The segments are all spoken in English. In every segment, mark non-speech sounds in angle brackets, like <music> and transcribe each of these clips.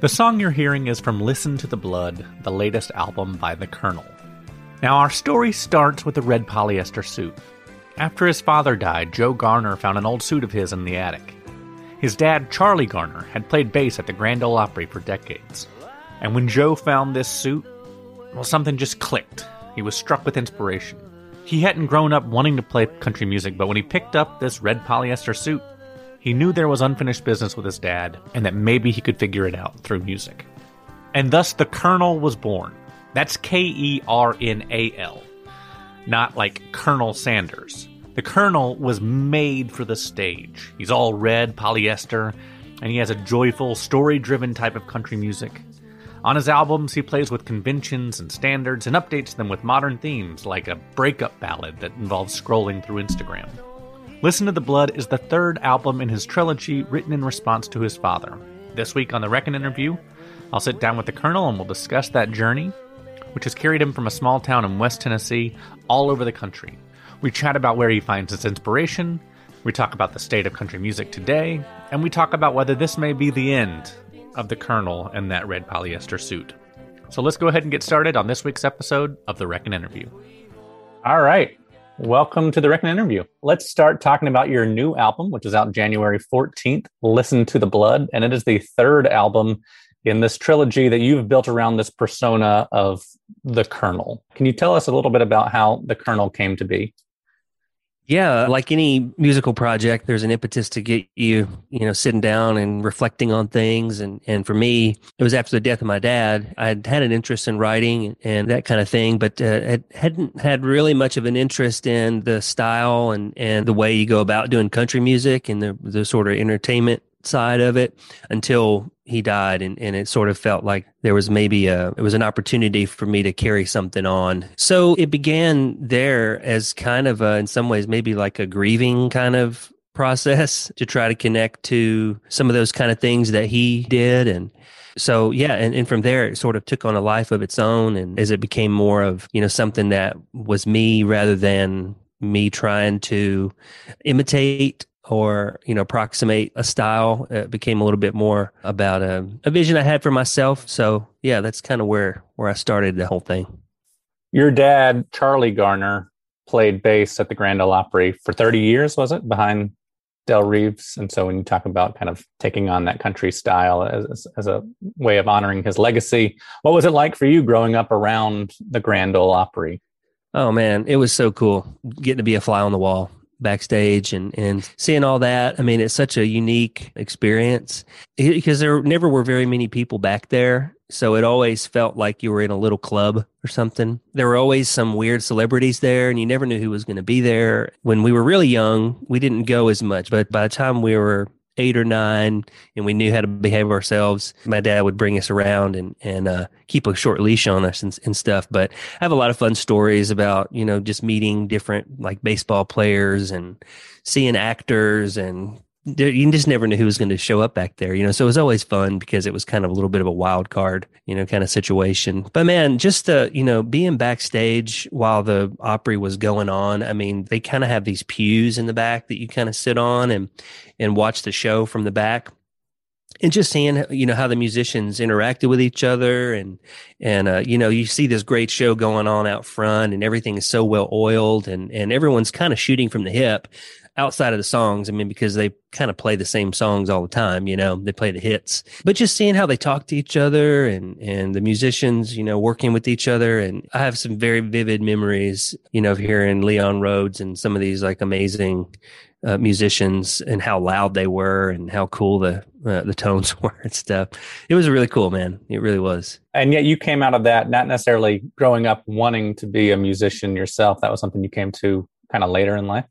The song you're hearing is from Listen to the Blood, the latest album by The Kernal. Now, our story starts with a red polyester suit. After his father died, Joe Garner found an old suit of his in the attic. His dad, Charlie Garner, had played bass at the Grand Ole Opry for decades. And when Joe found this suit, well, something just clicked. He was struck with inspiration. He hadn't grown up wanting to play country music, but when he picked up this red polyester suit, he knew there was unfinished business with his dad and that maybe he could figure it out through music. And thus the Kernal was born. That's K E R N A L, not like Colonel Sanders. The Kernal was made for the stage. He's all red, polyester, and he has a joyful, story driven type of country music. On his albums, he plays with conventions and standards and updates them with modern themes like a breakup ballad that involves scrolling through Instagram. Listen to the Blood is the third album in his trilogy written in response to his father. This week on the Reckon interview, I'll sit down with the Kernal and we'll discuss that journey, which has carried him from a small town in West Tennessee all over the country. We chat about where he finds his inspiration, we talk about the state of country music today, and we talk about whether this may be the end of the Kernal and that red polyester suit. So let's go ahead and get started on this week's episode of the Reckon interview. All right. Welcome to the Reckon interview. Let's start talking about your new album, which is out January 14th, Listen to the Blood. And it is the third album in this trilogy that you've built around this persona of the Kernal. Can you tell us a little bit about how the Kernal came to be? Yeah, like any musical project, there's an impetus to get you, you know, sitting down and reflecting on things. And and for me, it was after the death of my dad. I had had an interest in writing and that kind of thing, but uh, hadn't had really much of an interest in the style and and the way you go about doing country music and the the sort of entertainment side of it until he died and, and it sort of felt like there was maybe a it was an opportunity for me to carry something on. So it began there as kind of a, in some ways maybe like a grieving kind of process to try to connect to some of those kind of things that he did. And so yeah and, and from there it sort of took on a life of its own and as it became more of you know something that was me rather than me trying to imitate or you know approximate a style. It became a little bit more about a, a vision i had for myself. So yeah that's kind of where where i started the whole thing. Your dad charlie garner played bass at the grand ole opry for 30 years was it behind del reeves? And so when you talk about kind of taking on that country style as, as a way of honoring his legacy what was it like for you growing up around the grand ole opry? Oh man it was so cool getting to be a fly on the wall backstage and, and seeing all that. I mean, it's such a unique experience because there never were very many people back there. So it always felt like you were in a little club or something. There were always some weird celebrities there and you never knew who was going to be there. When we were really young, we didn't go as much, but by the time we were eight or nine and we knew how to behave ourselves, my dad would bring us around and, and uh, keep a short leash on us and, and stuff. But I have a lot of fun stories about, you know, just meeting different like baseball players and seeing actors and you just never knew who was going to show up back there, you know. So it was always fun because it was kind of a little bit of a wild card, you know, kind of situation. But man, just the you know being backstage while the Opry was going on. I mean, they kind of have these pews in the back that you kind of sit on and and watch the show from the back and just seeing you know how the musicians interacted with each other and and uh, you know you see this great show going on out front and everything is so well oiled and and everyone's kind of shooting from the hip outside of the songs. I mean, because they kind of play the same songs all the time, you know, they play the hits, but just seeing how they talk to each other and, and the musicians, you know, working with each other. And I have some very vivid memories, you know, of hearing Leon Rhodes and some of these like amazing uh, musicians and how loud they were and how cool the uh, the tones <laughs> were and stuff. It was really cool, man. It really was. And yet, you came out of that not necessarily growing up wanting to be a musician yourself. That was something you came to kind of later in life.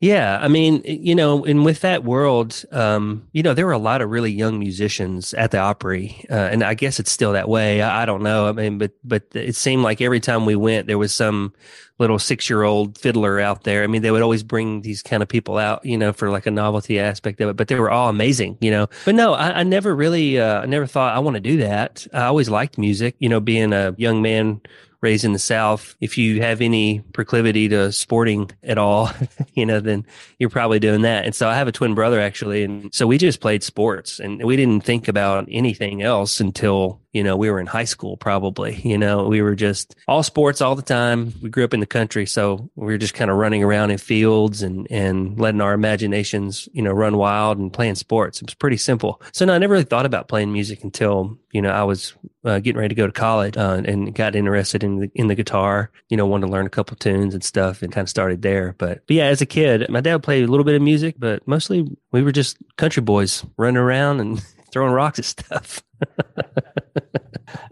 Yeah, I mean, you know, and with that world, um, you know, there were a lot of really young musicians at the Opry, uh, and I guess it's still that way. I, I, don't know. I mean, but but it seemed like every time we went, there was some little six year old fiddler out there. I mean, they would always bring these kind of people out, you know, for like a novelty aspect of it. But they were all amazing, you know. But no, I, I never really, uh, I never thought I want to do that. I always liked music, you know, being a young man raised in the South, if you have any proclivity to sporting at all, <laughs> you know, then you're probably doing that. And so I have a twin brother actually. And so we just played sports and we didn't think about anything else until you know, we were in high school probably, <laughs> you know, we were just all sports all the time. We grew up in the country. So we were just kind of running around in fields and, and letting our imaginations, you know, run wild and playing sports. It was pretty simple. So no, I never really thought about playing music until, you know, I was uh, getting ready to go to college uh, and got interested in the, in the guitar, you know, wanted to learn a couple tunes and stuff and kind of started there. But, but yeah, as a kid, my dad played a little bit of music, but mostly we were just country boys running around and <laughs> throwing rocks at stuff.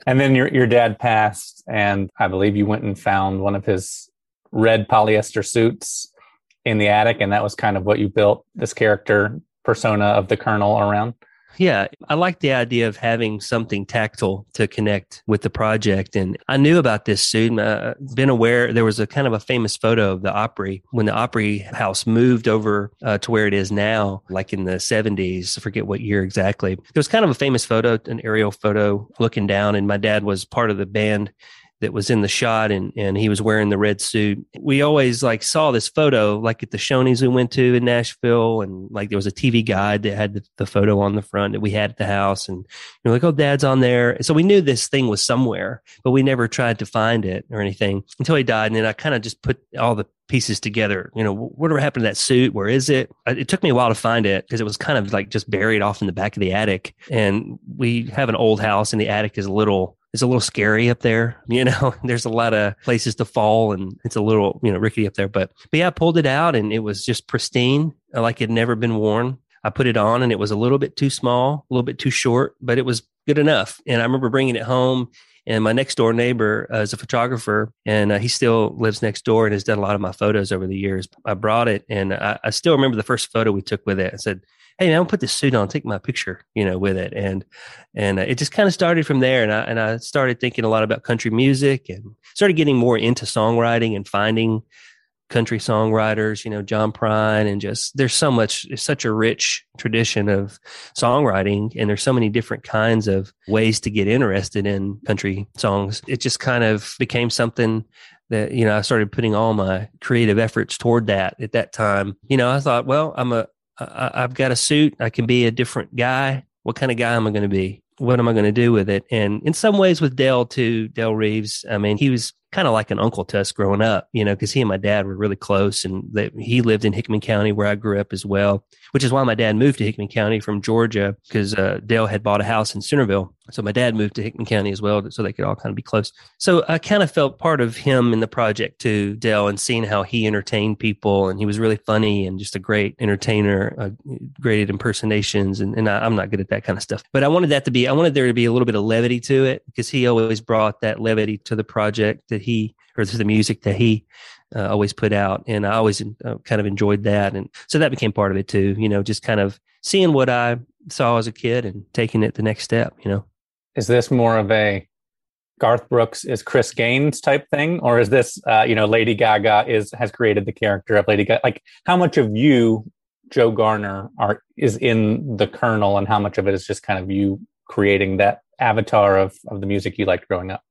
and then your your dad passed, and I believe you went and found one of his red polyester suits in the attic, and that was kind of what you built this character persona of the Kernal around. Yeah, I like the idea of having something tactile to connect with the project. And I knew about this suit. Uh, been aware there was a kind of a famous photo of the Opry when the Opry House moved over uh, to where it is now, like in the 70s. I forget what year exactly. There was kind of a famous photo, an aerial photo looking down, and my dad was part of the band that was in the shot and, and he was wearing the red suit. We always like saw this photo like at the Shoney's we went to in Nashville and like there was a TV guide that had the, the photo on the front that we had at the house and you're like, oh, dad's on there. So we knew this thing was somewhere, but we never tried to find it or anything until he died. And then I kind of just put all the pieces together. You know, whatever happened to that suit? Where is it? It took me a while to find it because it was kind of like just buried off in the back of the attic. And we have an old house and the attic is a little it's a little scary up there. <laughs> You know, there's a lot of places to fall and it's a little, you know, rickety up there. But, but yeah, I pulled it out and it was just pristine, uh, like it had never been worn. I put it on and it was a little bit too small, a little bit too short, but it was good enough. And I remember bringing it home. And my next door neighbor uh, is a photographer, and uh, he still lives next door and has done a lot of my photos over the years. I brought it, and I, I still remember the first photo we took with it. I said, hey man, I'll put this suit on, take my picture, you know, with it. And, and uh, it just kind of started from there. And I, and I started thinking a lot about country music and started getting more into songwriting and finding country songwriters, you know, John Prine and just, there's so much, such a rich tradition of songwriting and there's so many different kinds of ways to get interested in country songs. It just kind of became something that you know I started putting all my creative efforts toward that at that time. You know, I thought, well, I'm a I, I've got a suit. I can be a different guy. What kind of guy am I going to be? What am I going to do with it? And in some ways, with Del too, Del Reeves. I mean, he was kind of like an uncle to us growing up, you know, because he and my dad were really close, and he lived in Hickman County where I grew up as well. Which is why my dad moved to Hickman County from Georgia because uh, Del had bought a house in Centerville so my dad moved to Hickman County as well, so they could all kind of be close. So I kind of felt part of him in the project too, Del, and seeing how he entertained people, and he was really funny and just a great entertainer, uh, great at impersonations, and, and I, I'm not good at that kind of stuff. But I wanted that to be, I wanted there to be a little bit of levity to it because he always brought that levity to the project that he or to the music that he uh, always put out, and I always uh, kind of enjoyed that, and so that became part of it too. You know, just kind of seeing what I saw as a kid and taking it the next step. You know is this more of a Garth Brooks is Chris Gaines type thing, or is this uh, you know Lady Gaga is has created the character of Lady Gaga? Like how much of you, Joe Garner, are is in the Kernal, and how much of it is just kind of you creating that avatar of of the music you liked growing up?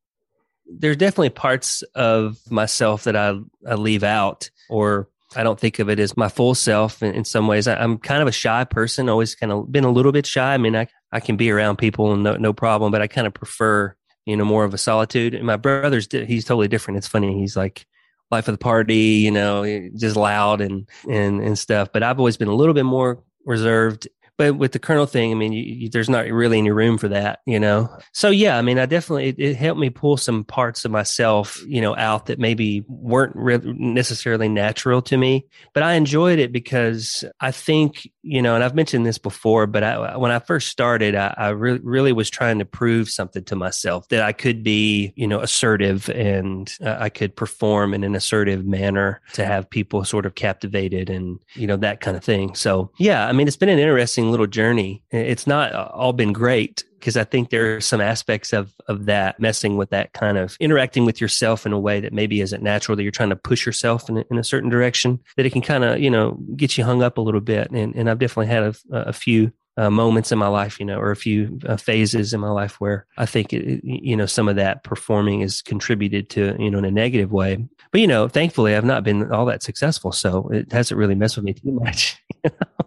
There's definitely parts of myself that I, I leave out, or I don't think of it as my full self in, in some ways. I, am kind of a shy person, always kind of been a little bit shy. I mean, I, I can be around people and no, no problem, but I kind of prefer, you know, more of a solitude. And my brother's, he's totally different. It's funny. He's like life of the party, you know, just loud and, and, and stuff. But I've always been a little bit more reserved but with the Kernal thing, I mean, you, you, there's not really any room for that, you know? So yeah, I mean, I definitely, it, it helped me pull some parts of myself, you know, out that maybe weren't re- necessarily natural to me, but I enjoyed it because I think, you know, and I've mentioned this before, but I, when I first started, I, I re- really was trying to prove something to myself that I could be, you know, assertive and uh, I could perform in an assertive manner to have people sort of captivated and, you know, that kind of thing. So yeah, I mean, it's been an interesting interesting little journey. It's not all been great because I think there are some aspects of of that messing with that kind of interacting with yourself in a way that maybe isn't natural that you're trying to push yourself in a, in a certain direction that it can kind of you know get you hung up a little bit and and I've definitely had a, a few uh, moments in my life, you know, or a few uh, phases in my life where I think, it, you know, some of that performing has contributed to, you know, in a negative way. But, you know, thankfully I've not been all that successful. So it hasn't really messed with me too much. You? <laughs>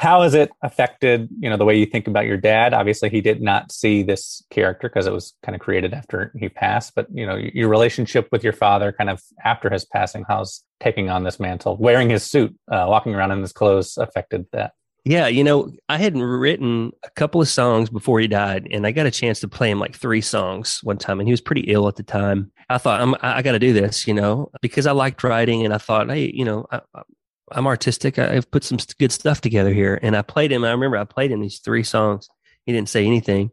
How has it affected, you know, the way you think about your dad? Obviously, he did not see this character because it was kind of created after he passed. But you know, your relationship with your father, kind of after his passing, how's taking on this mantle, wearing his suit, uh, walking around in his clothes, affected that? Yeah, you know, I hadn't written a couple of songs before he died, and I got a chance to play him like three songs one time, and he was pretty ill at the time. I thought, I'm, I got to do this, you know, because I liked writing, and I thought, hey, you know, I, I'm artistic. I've put some good stuff together here, and I played him. I remember I played him these three songs. He didn't say anything,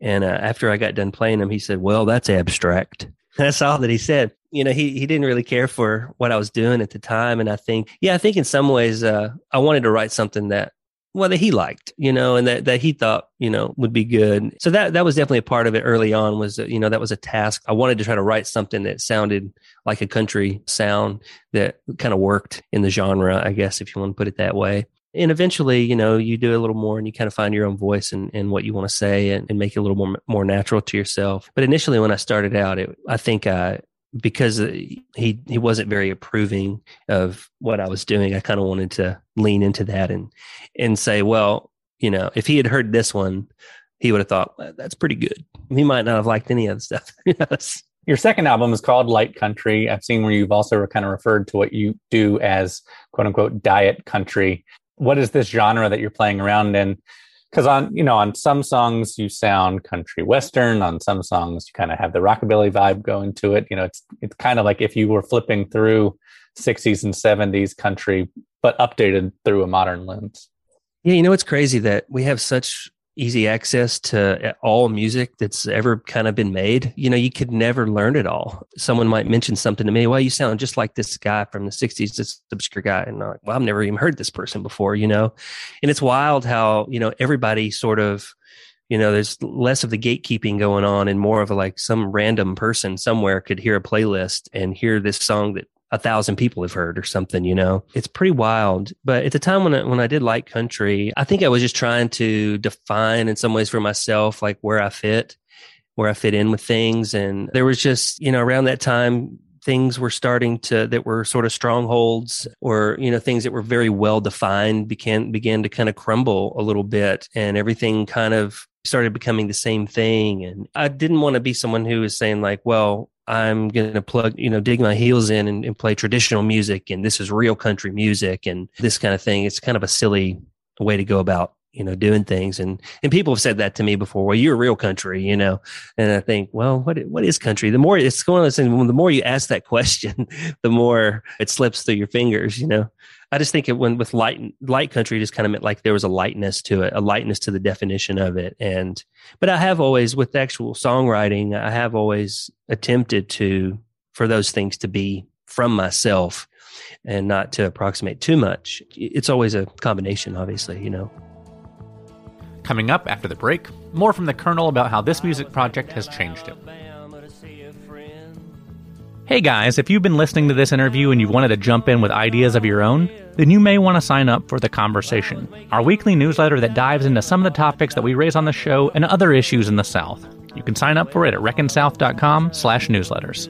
and uh, after I got done playing them, he said, "Well, that's abstract." <laughs> That's all that he said. You know, he he didn't really care for what I was doing at the time, and I think, yeah, I think in some ways, uh, I wanted to write something that well that he liked you know and that, that he thought you know would be good. So that that was definitely a part of it early on was uh, you know that was a task. I wanted to try to write something that sounded like a country sound that kind of worked in the genre i guess if you want to put it that way. And eventually you know you do a little more and you kind of find your own voice and, and what you want to say and, and make it a little more more natural to yourself. But initially when i started out it, i think i because uh, he he wasn't very approving of what I was doing, I kind of wanted to lean into that and and say, well, you know, if he had heard this one, he would have thought well, that's pretty good. He might not have liked any other stuff. <laughs> yes. Your second album is called Light Country. I've seen where you've also kind of referred to what you do as quote unquote diet country. What is this genre that you're playing around in? Because on you know on some songs you sound country western on some songs you kind of have the rockabilly vibe going to it you know it's it's kind of like if you were flipping through 60s and 70s country but updated through a modern lens. Yeah you know it's crazy that we have such easy access to eh, all music that's ever kind of been made. You know, you could never learn it all. Someone might mention something to me, well, you sound just like this guy from the 60s, this obscure guy. And I'm like, well, I've never even heard this person before, you know? And it's wild how, you know, everybody sort of, you know, there's less of the gatekeeping going on and more of a like some random person somewhere could hear a playlist and hear this song that a thousand people have heard or something, you know, it's pretty wild. But at the time when I, when I did like country, I think I was just trying to define in some ways for myself, like where I fit, where I fit in with things. And there was just, you know, around that time, things were starting to that were sort of strongholds or you know things that were very well defined began began to kind of crumble a little bit and everything kind of started becoming the same thing and i didn't want to be someone who was saying like well I'm going to plug, you know, dig my heels in and, and, play traditional music and this is real country music and this kind of thing. It's kind of a silly way to go about, you know, doing things. And, and people have said that to me before. Well, you're a real country, you know, and I think, well, what, what is country? The more it's going on, the more you ask that question, <laughs> the more it slips through your fingers, you know? I just think it when with light light country just kind of meant like there was a lightness to it, a lightness to the definition of it. And but I have always with actual songwriting, I have always attempted to for those things to be from myself and not to approximate too much. It's always a combination, obviously, you know. Coming up after the break, more from the Kernal about how this music project has changed him. Hey guys, if you've been listening to this interview and you wanted to jump in with ideas of your own, then you may want to sign up for The Conversation, our weekly newsletter that dives into some of the topics that we raise on the show and other issues in the South. You can sign up for it at reckonsouth.com slash newsletters.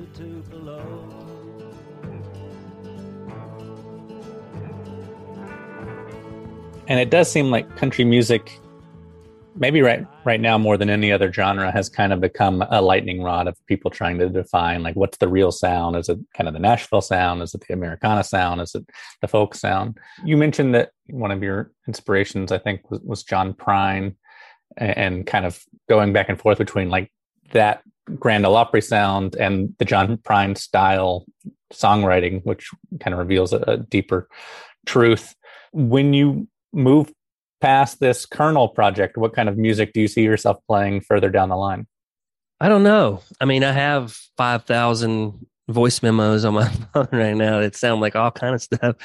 And it does seem like country music maybe right right now more than any other genre has kind of become a lightning rod of people trying to define like what's the real sound? Is it kind of the nashville sound? Is it the americana sound? Is it the folk sound? You mentioned that one of your inspirations i think was, was john prine and kind of going back and forth between like that grand ole opry sound and the john prine style songwriting which kind of reveals a, a deeper truth. When you move past this Kernal project, what kind of music do you see yourself playing further down the line? I don't know. I mean, I have 5,000 voice memos on my <laughs> phone right now that sound like all kind of stuff.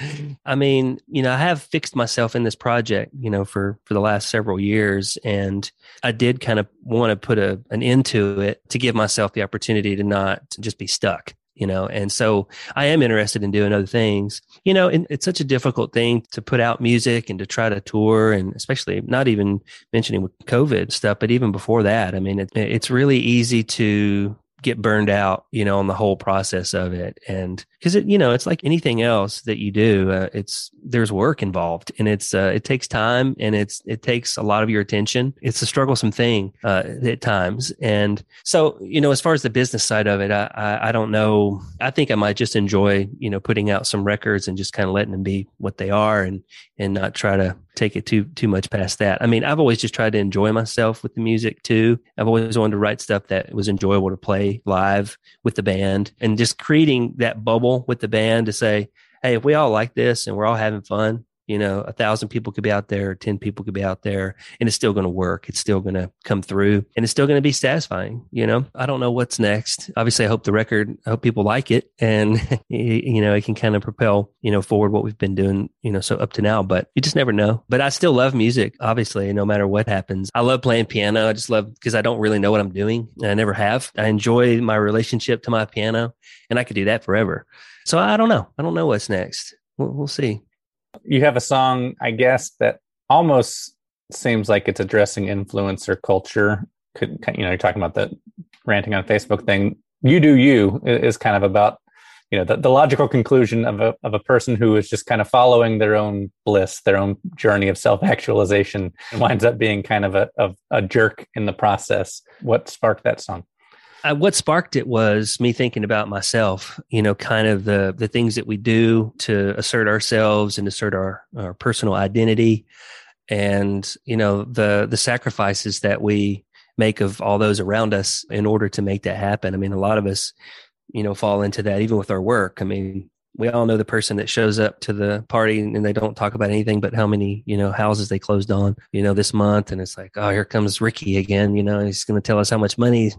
I mean, you know, I have fixed myself in this project, you know, for for the last several years and I did kind of want to put a an end to it to give myself the opportunity to not just be stuck you know and so i am interested in doing other things you know and it's such a difficult thing to put out music and to try to tour and especially not even mentioning with covid stuff but even before that i mean it, it's really easy to get burned out, you know, on the whole process of it. And because it, you know, it's like anything else that you do, uh, it's there's work involved, and it's uh, it takes time, and it's it takes a lot of your attention. It's a strugglesome thing uh, at times, and so you know, as far as the business side of it, I, I I don't know. I think I might just enjoy you know putting out some records and just kind of letting them be what they are, and and not try to take it too too much past that. I mean, I've always just tried to enjoy myself with the music too. I've always wanted to write stuff that was enjoyable to play live with the band and just creating that bubble with the band to say, hey, if we all like this and we're all having fun, you know a thousand people could be out there 10 people could be out there and it's still going to work it's still going to come through and it's still going to be satisfying you know? I don't know what's next. Obviously i hope the record i hope people like it and <laughs> you know it can kind of propel you know forward what we've been doing you know so up to now but you just never know. But i still love music obviously no matter what happens. I love playing piano i just love because i don't really know what i'm doing i never have. I enjoy my relationship to my piano and i could do that forever. So i don't know. I don't know what's next. We'll, we'll see you have a song, I guess, that almost seems like it's addressing influencer culture. Could you know, you're talking about the ranting on Facebook thing. You do you is kind of about you know the, the logical conclusion of a of a person who is just kind of following their own bliss, their own journey of self actualization, and winds up being kind of a of a jerk in the process. What sparked that song? Uh, what sparked it was me thinking about myself you know kind of the the things that we do to assert ourselves and assert our, our personal identity. And you know the the sacrifices that we make of all those around us in order to make that happen. I mean a lot of us you know fall into that even with our work. I mean we all know the person that shows up to the party and they don't talk about anything but how many you know houses they closed on you know this month. And it's like oh here comes ricky again you know he's going to tell us how much money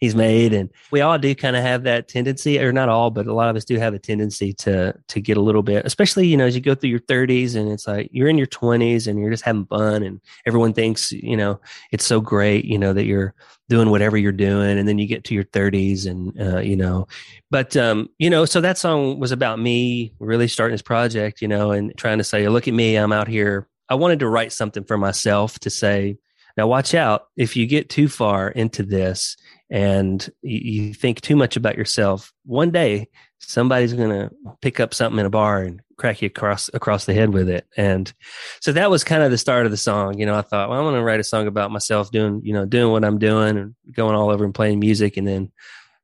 he's <laughs> made. And we all do kind of have that tendency or not all but a lot of us do have a tendency to to get a little bit especially you know as you go through your 30s and it's like you're in your 20s and you're just having fun and everyone thinks you know it's so great you know that you're doing whatever you're doing and then you get to your 30s and uh, you know but um, you know so that song was about me really starting this project you know and trying to say look at me i'm out here. I wanted to write something for myself to say now watch out if you get too far into this and you, you think too much about yourself one day somebody's going to pick up something in a bar and crack you across across the head with it. And so that was kind of the start of the song. You know, I thought, well, I'm going to write a song about myself doing, you know, doing what I'm doing and going all over and playing music. And then,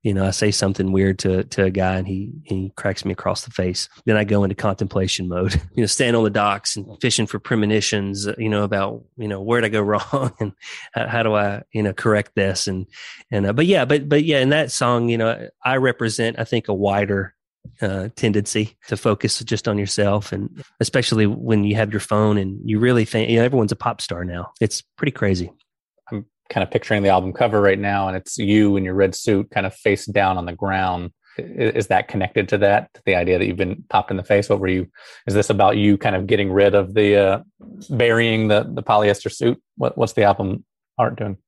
you know, I say something weird to to a guy and he he cracks me across the face. Then I go into contemplation mode. <laughs> You know, stand on the docks and fishing for premonitions. You know about you know where'd I go <laughs> wrong and how, how do I you know correct this and and uh, but yeah, but but yeah, in that song, you know, I represent I think a wider uh, tendency to focus just on yourself, and especially when you have your phone and you really think you know everyone's a pop star now. It's pretty crazy. Kind of picturing the album cover right now, and it's you in your red suit, kind of face down on the ground. Is that connected to that? The idea that you've been popped in the face? What were you? Is this about you kind of getting rid of the uh, burying the the polyester suit? What, what's the album art doing?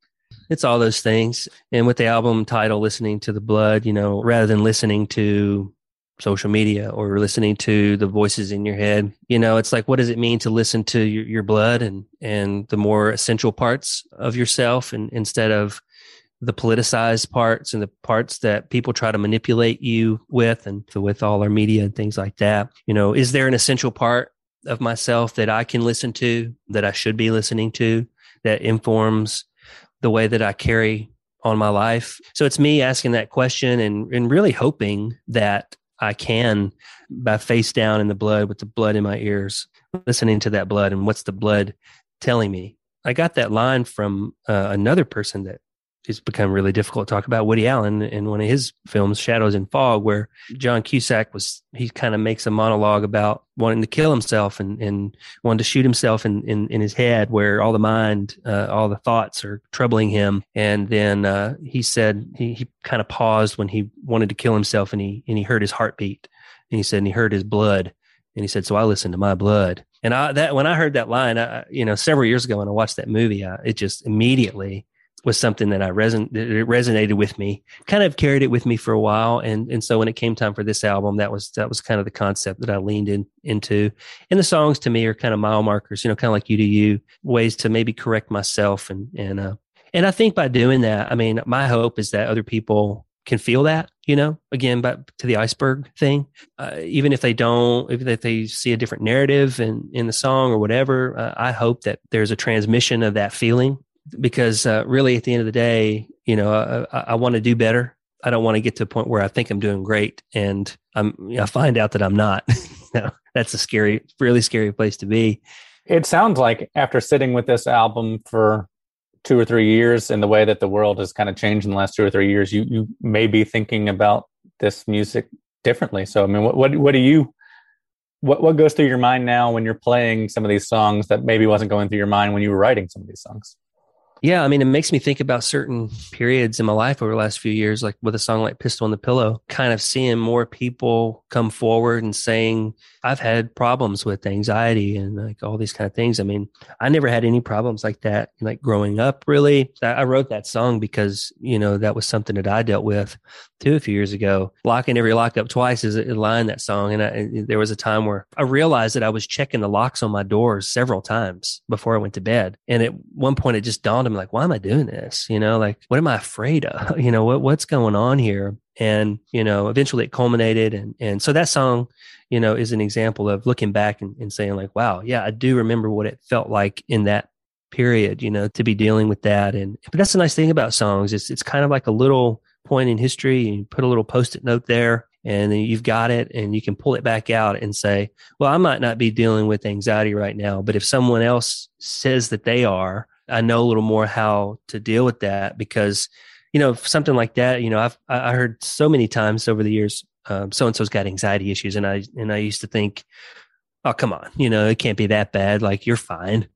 it's all those things. And with the album title, listening to the blood, you know, rather than listening to social media or listening to the voices in your head. You know it's like what does it mean to listen to your, your blood and and the more essential parts of yourself and instead of the politicized parts and the parts that people try to manipulate you with and with all our media and things like that? You know is there an essential part of myself that i can listen to that i should be listening to that informs the way that i carry on my life? So it's me asking that question and and really hoping that I can by face down in the blood with the blood in my ears, listening to that blood and what's the blood telling me. I got that line from uh, another person that it's become really difficult to talk about Woody Allen in one of his films, Shadows and Fog, where John Cusack was, he kind of makes a monologue about wanting to kill himself and, and wanting to shoot himself in, in, in his head, where all the mind, uh, all the thoughts are troubling him. And then uh, he said, he, he kind of paused when he wanted to kill himself and he, and he heard his heartbeat. And he said, and he heard his blood. And he said, so I listened to my blood. And I, that, when I heard that line, I, you know, several years ago when I watched that movie, I, it just immediately, was something that I reson it resonated with me. Kind of carried it with me for a while, and and so when it came time for this album, that was that was kind of the concept that I leaned in into. And the songs to me are kind of mile markers, you know, kind of like you to you, ways to maybe correct myself and and uh, and I think by doing that, I mean, my hope is that other people can feel that, you know, again, back to the iceberg thing. Uh, even if they don't, if they see a different narrative in, in the song or whatever, uh, I hope that there's a transmission of that feeling because uh, really at the end of the day, you know, I, I want to do better. I don't want to get to a point where I think I'm doing great and I'm, you know, I find out that I'm not. <laughs> you know, that's a scary, really scary place to be. It sounds like after sitting with this album for two or three years and the way that the world has kind of changed in the last two or three years, you you may be thinking about this music differently. So I mean, what what what do you what what goes through your mind now when you're playing some of these songs that maybe wasn't going through your mind when you were writing some of these songs? Yeah, I mean, it makes me think about certain periods in my life over the last few years, like with a song like Pistol on the Pillow, kind of seeing more people come forward and saying, I've had problems with anxiety and like all these kind of things. I mean, I never had any problems like that, like growing up, really. I wrote that song because, you know, that was something that I dealt with too a few years ago. Locking every lock up twice is a line that song. And, I, and there was a time where I realized that I was checking the locks on my doors several times before I went to bed. And at one point, it just dawned on me, like, why am I doing this? You know, like, what am I afraid of? <laughs> You know, what, what's going on here? And you know eventually it culminated. And and so that song you know is an example of looking back and, and saying like wow yeah i do remember what it felt like in that period you know to be dealing with that. And but that's the nice thing about songs. It's it's kind of like a little point in history. And you put a little post-it note there and then you've got it and you can pull it back out and say well i might not be dealing with anxiety right now but if someone else says that they are i know a little more how to deal with that because you know, something like that, you know, I've, I heard so many times over the years, so and so's got anxiety issues. And I, and I used to think, oh, come on, you know, it can't be that bad. Like you're fine.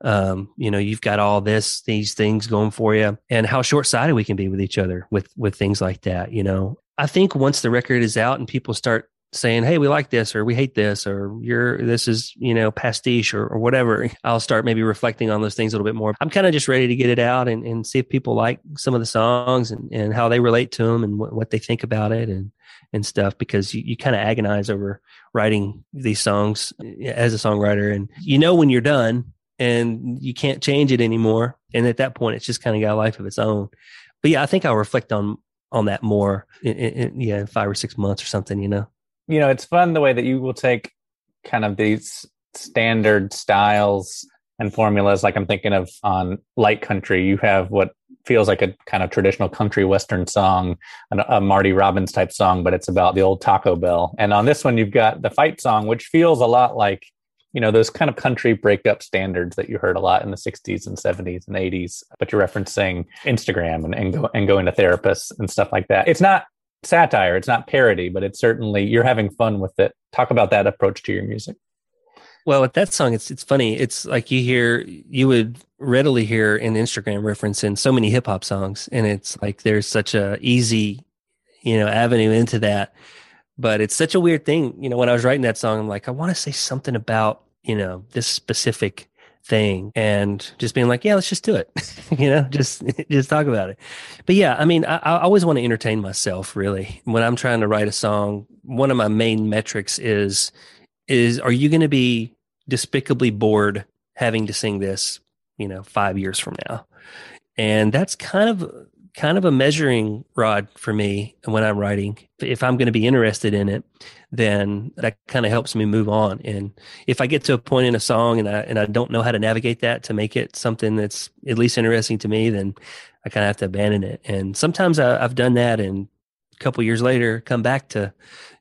Um, you know, you've got all this, these things going for you and how short sighted we can be with each other with, with things like that. You know, I think once the record is out and people start saying, Hey, we like this or we hate this or you're, this is, you know, pastiche or, or whatever, <laughs> I'll start maybe reflecting on those things a little bit more. I'm kind of just ready to get it out and, and see if people like some of the songs and, and how they relate to them and what, what they think about it and, and stuff because you, you kind of agonize over writing these songs eh, as a songwriter and you know when you're done and you can't change it anymore and at that point it's just kind of got a life of its own but yeah i think i'll reflect on on that more in, in, yeah in five or six months or something you know you know, it's fun the way that you will take kind of these standard styles and formulas. Like I'm thinking of on Light Country, you have what feels like a kind of traditional country western song, a Marty Robbins type song, but it's about the old Taco Bell. And on this one, you've got the fight song, which feels a lot like you know those kind of country breakup standards that you heard a lot in the 60s and 70s and 80s but you're referencing instagram and and, go, and going to therapists and stuff like that it's not satire. It's not parody but it's certainly you're having fun with it. Talk about that approach to your music. Well with that song it's it's funny. It's like you hear you would readily hear an instagram reference in so many hip-hop songs and it's like there's such a easy you know avenue into that. But it's such a weird thing. You know when i was writing that song i'm like i want to say something about you know this specific thing and just being like, yeah, let's just do it. <laughs> you know, just <laughs> just talk about it. But yeah, I mean, I, I always want to entertain myself. Really, when I'm trying to write a song, one of my main metrics is is are you going to be despicably bored having to sing this, you know, five years from now? And that's kind of kind of a measuring rod for me when I'm writing. If I'm going to be interested in it, then that kind of helps me move on. And if I get to a point in a song and I and I don't know how to navigate that to make it something that's at least interesting to me, then I kind of have to abandon it. And sometimes I, have done that, and a couple years later, come back to,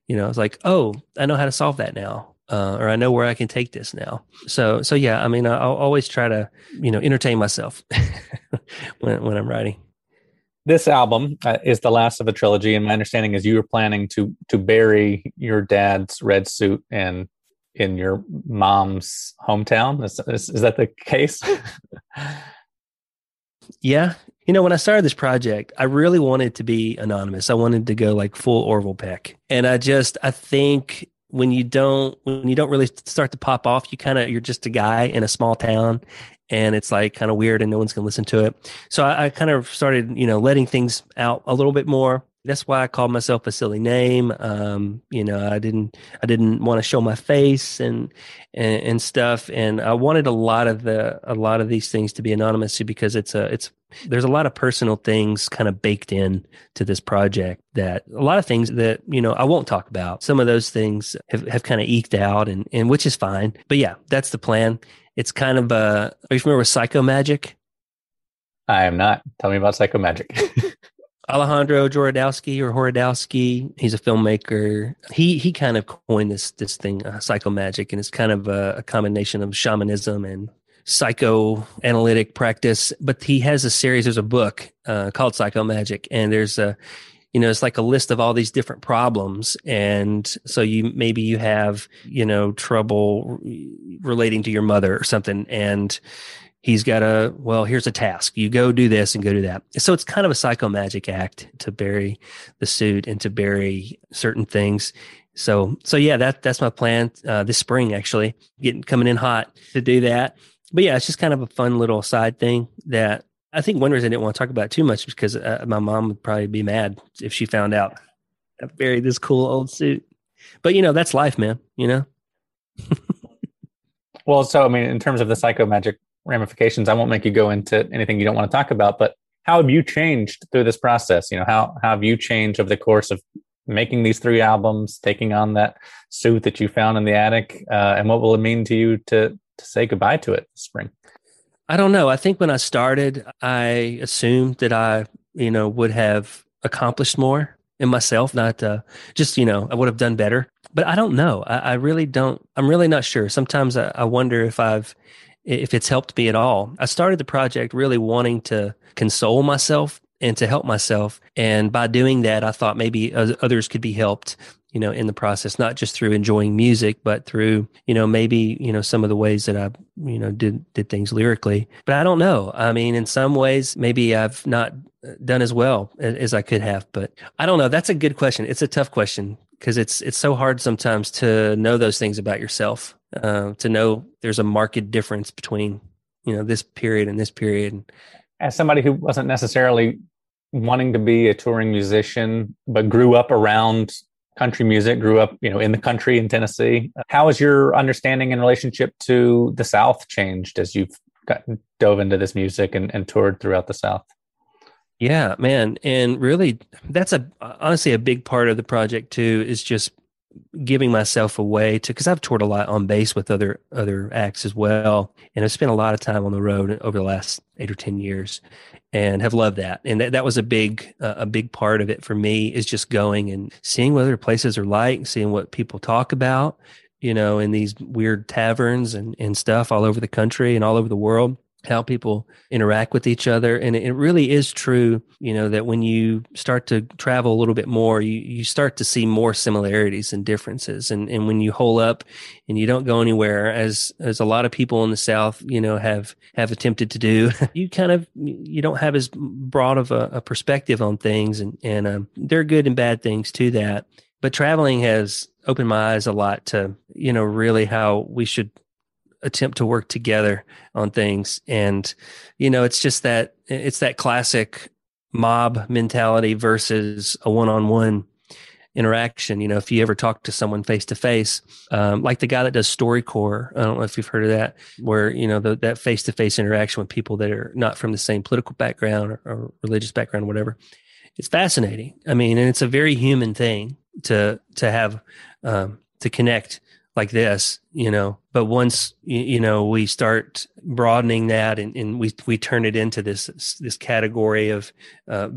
you know, it's like, oh, I know how to solve that now. Uh, or I know where I can take this now. So, so yeah, I mean, I'll always try to, you know, entertain myself <laughs> when when I'm writing this album uh, is the last of a trilogy, and my understanding is you were planning to to bury your dad's red suit in in your mom's hometown. Is, is, is that the case? <laughs> yeah, you know, when I started this project, I really wanted to be anonymous. I wanted to go like full Orville Peck, and I just I think when you don't when you don't really start to pop off you kind of you're just a guy in a small town and it's like kind of weird and no one's going to listen to it. So I, I kind of started, you know, letting things out a little bit more. That's why I called myself a silly name. Um, you know, I didn't, I didn't want to show my face and, and, and stuff. And I wanted a lot of the, a lot of these things to be anonymous because it's a, it's, there's a lot of personal things kind of baked in to this project that a lot of things that, you know, I won't talk about. Some of those things have, have kind of eked out and, and which is fine. But yeah, that's the plan. It's kind of uh are you familiar with psycho magic? I am not. Tell me about psycho magic. <laughs> <laughs> Alejandro Jodorowsky or Horodowski, he's a filmmaker. He he kind of coined this this thing, uh, psycho magic, and it's kind of a, a combination of shamanism and psychoanalytic practice. But he has a series. There's a book uh, called Psycho Magic, and there's a you know, it's like a list of all these different problems. And so you maybe you have, you know, trouble relating to your mother or something. And he's got a, well, here's a task. You go do this and go do that. So it's kind of a psycho magic act to bury the suit and to bury certain things. So, so yeah, that, that's my plan, uh, this spring, actually getting, coming in hot to do that. But yeah, it's just kind of a fun little side thing that I think one reason I didn't want to talk about too much because uh, my mom would probably be mad if she found out I buried this cool old suit. But you know, that's life, man. You know. <laughs> well, so I mean, in terms of the psycho magic ramifications, I won't make you go into anything you don't want to talk about. But how have you changed through this process? You know, how, how have you changed over the course of making these three albums, taking on that suit that you found in the attic, uh, and what will it mean to you to to say goodbye to it this spring? I don't know. I think when I started, I assumed that I, you know, would have accomplished more in myself, not uh, just, you know, I would have done better. But I don't know. I, I really don't. I'm really not sure. Sometimes I, I wonder if I've, if it's helped me at all. I started the project really wanting to console myself and to help myself. And by doing that, I thought maybe others could be helped you know, in the process, not just through enjoying music, but through, you know, maybe, you know, some of the ways that I, you know, did, did things lyrically. But I don't know. I mean, in some ways, maybe I've not done as well as I could have, but I don't know. That's a good question. It's a tough question because it's, it's so hard sometimes to know those things about yourself, uh, to know there's a marked difference between, you know, this period and this period. As somebody who wasn't necessarily wanting to be a touring musician, but grew up around country music, grew up, you know, in the country in Tennessee. How has your understanding and relationship to the South changed as you've gotten, dove into this music and, and toured throughout the South? Yeah, man. And really, that's a honestly a big part of the project too, is just giving myself away to because I've toured a lot on bass with other other acts as well, and I've spent a lot of time on the road over the last eight or ten years, and have loved that. And that, that was a big uh, a big part of it for me is just going and seeing what other places are like, seeing what people talk about, you know, in these weird taverns and and stuff all over the country and all over the world how people interact with each other. And it really is true you know that when you start to travel a little bit more you, you start to see more similarities and differences. And, and when you hole up and you don't go anywhere as as a lot of people in the south you know have have attempted to do <laughs> you kind of you don't have as broad of a, a perspective on things. And and um, there are good and bad things to that. But traveling has opened my eyes a lot to you know really how we should attempt to work together on things. And you know it's just that it's that classic mob mentality versus a one-on-one interaction. You know if you ever talk to someone face to face like the guy that does storycorps i don't know if you've heard of that where you know the, that face to face interaction with people that are not from the same political background or, or religious background or whatever it's fascinating. I mean and it's a very human thing to to have um, to connect like this, you know. But once you know we start broadening that, and, and we we turn it into this this category of uh,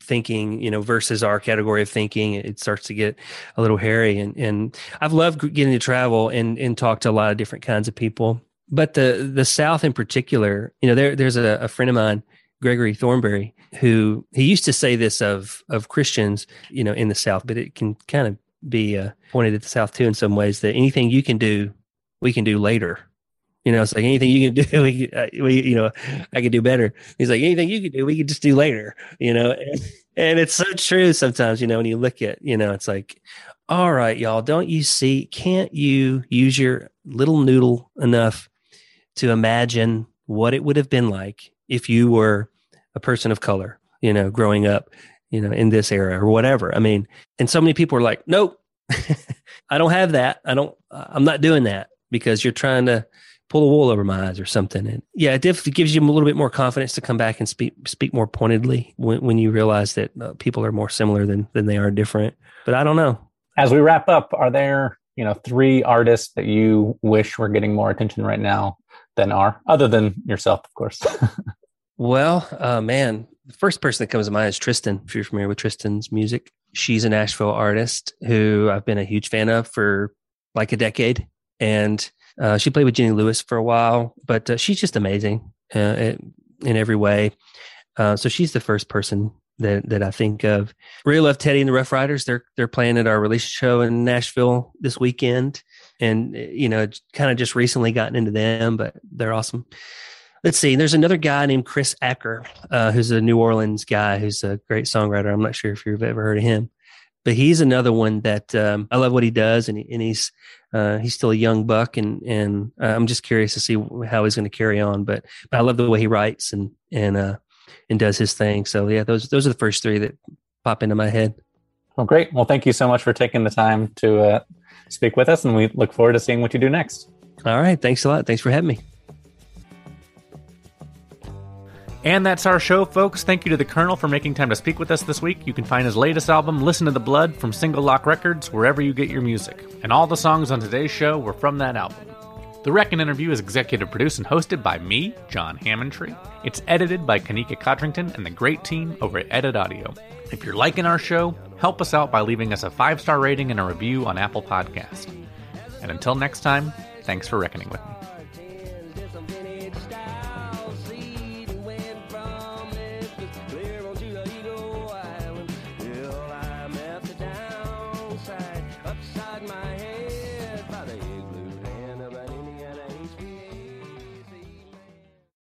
thinking, you know, versus our category of thinking, it starts to get a little hairy. And and I've loved getting to travel and and talk to a lot of different kinds of people. But the the South in particular, you know, there there's a, a friend of mine Gregory Thornberry, who he used to say this of of Christians, you know, in the South, but it can kind of be uh, pointed at the South too in some ways that anything you can do, we can do later. You know, it's like anything you can <laughs> do, we, uh, we you know, I can do better. He's like anything you can do, we can just do later. You know, and, and it's so true. Sometimes, you know, when you look at, you know, it's like, all right, y'all, don't you see? Can't you use your little noodle enough to imagine what it would have been like if you were a person of color, you know, growing up, you know, in this era or whatever. I mean, and so many people are like, nope, <laughs> I don't have that. I don't, I'm not doing that because you're trying to pull the wool over my eyes or something. And yeah, it definitely gives you a little bit more confidence to come back and speak speak more pointedly when, when you realize that uh, people are more similar than than they are different. But I don't know. As we wrap up, are there you know three artists that you wish were getting more attention right now than are, other than yourself, of course? <laughs> well, uh, man, the first person that comes to mind is Tristen. If you're familiar with Tristen's music, she's a Nashville artist who I've been a huge fan of for like a decade, and uh, she played with Jenny Lewis for a while, but uh, she's just amazing uh, in every way. Uh, so she's the first person that that I think of. Really love Teddy and the Rough Riders. They're they're playing at our release show in Nashville this weekend, and you know, kind of just recently gotten into them, but they're awesome. Let's see. There's another guy named Chris Acker, uh, who's a New Orleans guy who's a great songwriter. I'm not sure if you've ever heard of him, but he's another one that um, I love what he does, and, he, and he's uh, he's still a young buck, and and uh, I'm just curious to see how he's going to carry on. But, but I love the way he writes and and uh, and does his thing. So yeah, those those are the first three that pop into my head. Well, great. Well, thank you so much for taking the time to uh, speak with us, and we look forward to seeing what you do next. All right. Thanks a lot. Thanks for having me. And that's our show, folks. Thank you to the Kernal for making time to speak with us this week. You can find his latest album, Listen to the Blood, from Single Lock Records, wherever you get your music. And all the songs on today's show were from that album. The Reckon interview is executive produced and hosted by me, John Hammontree. It's edited by Kanika Cotrington and the great team over at Edit Audio. If you're liking our show, help us out by leaving us a five star rating and a review on Apple Podcast. And until next time, thanks for reckoning with me.